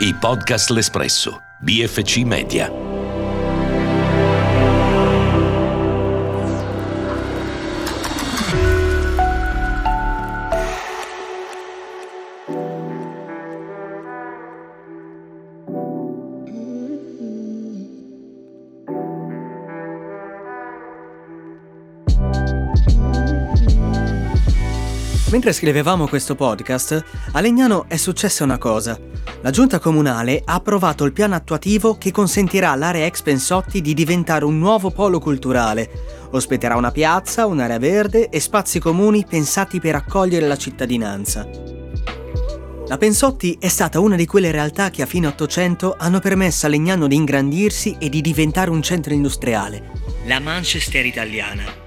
I podcast L'Espresso. BFC Media. Mentre scrivevamo questo podcast, a Legnano è successa una cosa. La giunta comunale ha approvato il piano attuativo che consentirà all'area ex Pensotti di diventare un nuovo polo culturale. Ospiterà una piazza, un'area verde e spazi comuni pensati per accogliere la cittadinanza. La Pensotti è stata una di quelle realtà che a fine Ottocento hanno permesso a Legnano di ingrandirsi e di diventare un centro industriale. La Manchester italiana.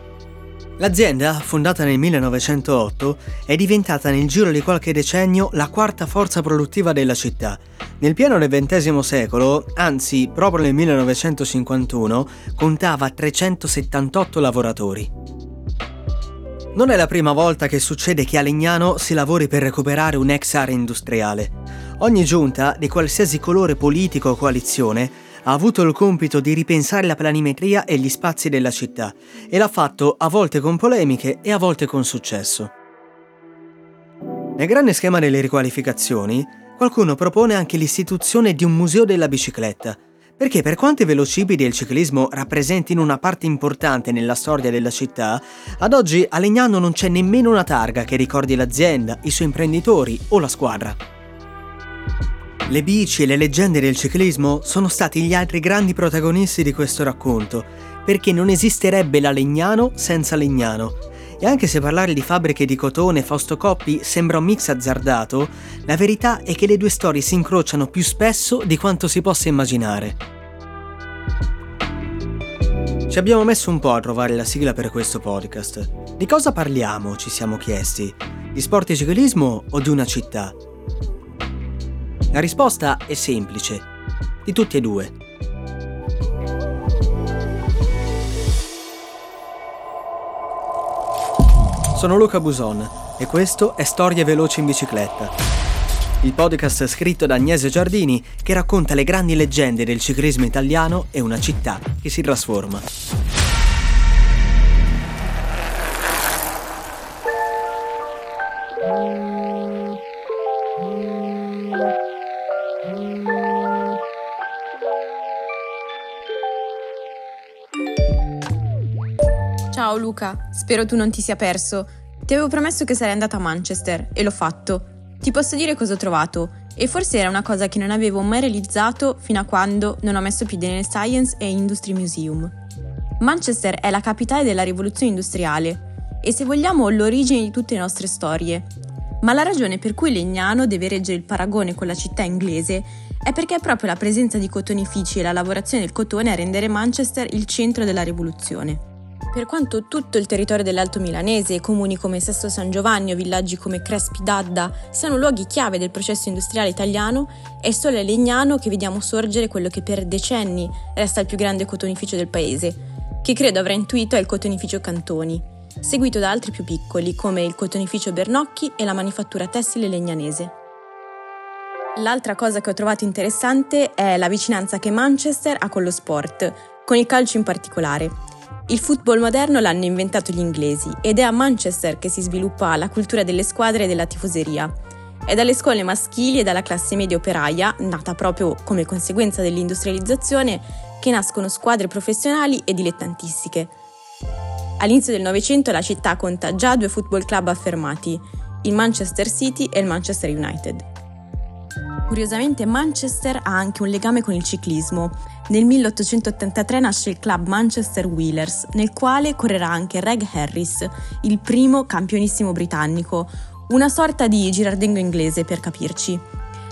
L'azienda, fondata nel 1908, è diventata nel giro di qualche decennio la quarta forza produttiva della città. Nel pieno del XX secolo, anzi proprio nel 1951, contava 378 lavoratori. Non è la prima volta che succede che a Legnano si lavori per recuperare un'ex area industriale. Ogni giunta, di qualsiasi colore politico o coalizione, ha avuto il compito di ripensare la planimetria e gli spazi della città e l'ha fatto a volte con polemiche e a volte con successo. Nel grande schema delle riqualificazioni, qualcuno propone anche l'istituzione di un museo della bicicletta, perché per quanto i velocipedi e il ciclismo rappresentino una parte importante nella storia della città, ad oggi a Legnano non c'è nemmeno una targa che ricordi l'azienda, i suoi imprenditori o la squadra. Le bici e le leggende del ciclismo sono stati gli altri grandi protagonisti di questo racconto, perché non esisterebbe la Legnano senza Legnano. E anche se parlare di fabbriche di cotone e Fausto Coppi sembra un mix azzardato, la verità è che le due storie si incrociano più spesso di quanto si possa immaginare. Ci abbiamo messo un po' a trovare la sigla per questo podcast. Di cosa parliamo, ci siamo chiesti? Di sport e ciclismo o di una città? La risposta è semplice, di tutti e due. Sono Luca Buson e questo è Storie veloci in bicicletta. Il podcast scritto da Agnese Giardini che racconta le grandi leggende del ciclismo italiano e una città che si trasforma. Ciao Luca, spero tu non ti sia perso. Ti avevo promesso che sarei andata a Manchester e l'ho fatto. Ti posso dire cosa ho trovato e forse era una cosa che non avevo mai realizzato fino a quando non ho messo piede nel Science e Industry Museum. Manchester è la capitale della rivoluzione industriale e se vogliamo l'origine di tutte le nostre storie. Ma la ragione per cui Legnano deve reggere il paragone con la città inglese è perché è proprio la presenza di cotonifici e la lavorazione del cotone a rendere Manchester il centro della rivoluzione. Per quanto tutto il territorio dell'Alto Milanese, comuni come Sesto San Giovanni o villaggi come Crespi d'Adda siano luoghi chiave del processo industriale italiano, è solo a Legnano che vediamo sorgere quello che per decenni resta il più grande cotonificio del paese, che credo avrà intuito è il cotonificio Cantoni, seguito da altri più piccoli come il cotonificio Bernocchi e la manifattura tessile legnanese. L'altra cosa che ho trovato interessante è la vicinanza che Manchester ha con lo sport, con il calcio in particolare. Il football moderno l'hanno inventato gli inglesi ed è a Manchester che si sviluppa la cultura delle squadre e della tifoseria. È dalle scuole maschili e dalla classe media operaia, nata proprio come conseguenza dell'industrializzazione, che nascono squadre professionali e dilettantistiche. All'inizio del Novecento la città conta già due football club affermati, il Manchester City e il Manchester United. Curiosamente Manchester ha anche un legame con il ciclismo. Nel 1883 nasce il club Manchester Wheelers, nel quale correrà anche Reg Harris, il primo campionissimo britannico, Una sorta di girardengo inglese per capirci.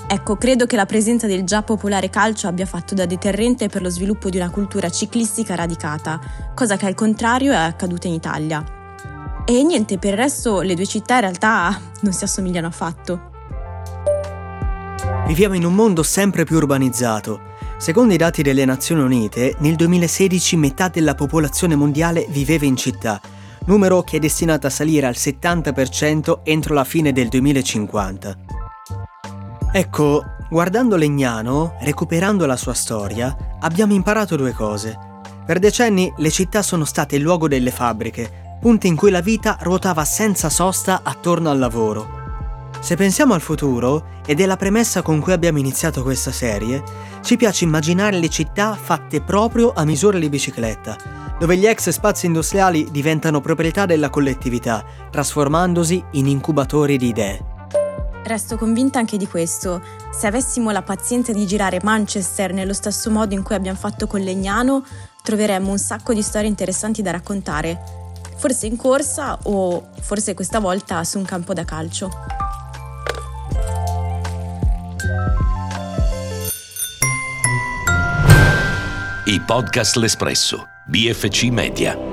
Ecco, credo che la presenza del già popolare calcio abbia fatto da deterrente per lo sviluppo di una cultura ciclistica radicata, cosa che al contrario è accaduta in Italia. E niente, per il resto le due città in realtà non si assomigliano affatto. Viviamo in un mondo sempre più urbanizzato. Secondo i dati delle Nazioni Unite, nel 2016 metà della popolazione mondiale viveva in città, numero che è destinato a salire al 70% entro la fine del 2050. Ecco, guardando Legnano, recuperando la sua storia, abbiamo imparato due cose. Per decenni le città sono state il luogo delle fabbriche, punti in cui la vita ruotava senza sosta attorno al lavoro. Se pensiamo al futuro, ed è la premessa con cui abbiamo iniziato questa serie, ci piace immaginare le città fatte proprio a misura di bicicletta, dove gli ex spazi industriali diventano proprietà della collettività, trasformandosi in incubatori di idee. Resto convinta anche di questo. Se avessimo la pazienza di girare Manchester nello stesso modo in cui abbiamo fatto con Legnano, troveremmo un sacco di storie interessanti da raccontare. Forse in corsa o forse questa volta su un campo da calcio. I podcast L'Espresso, BFC Media.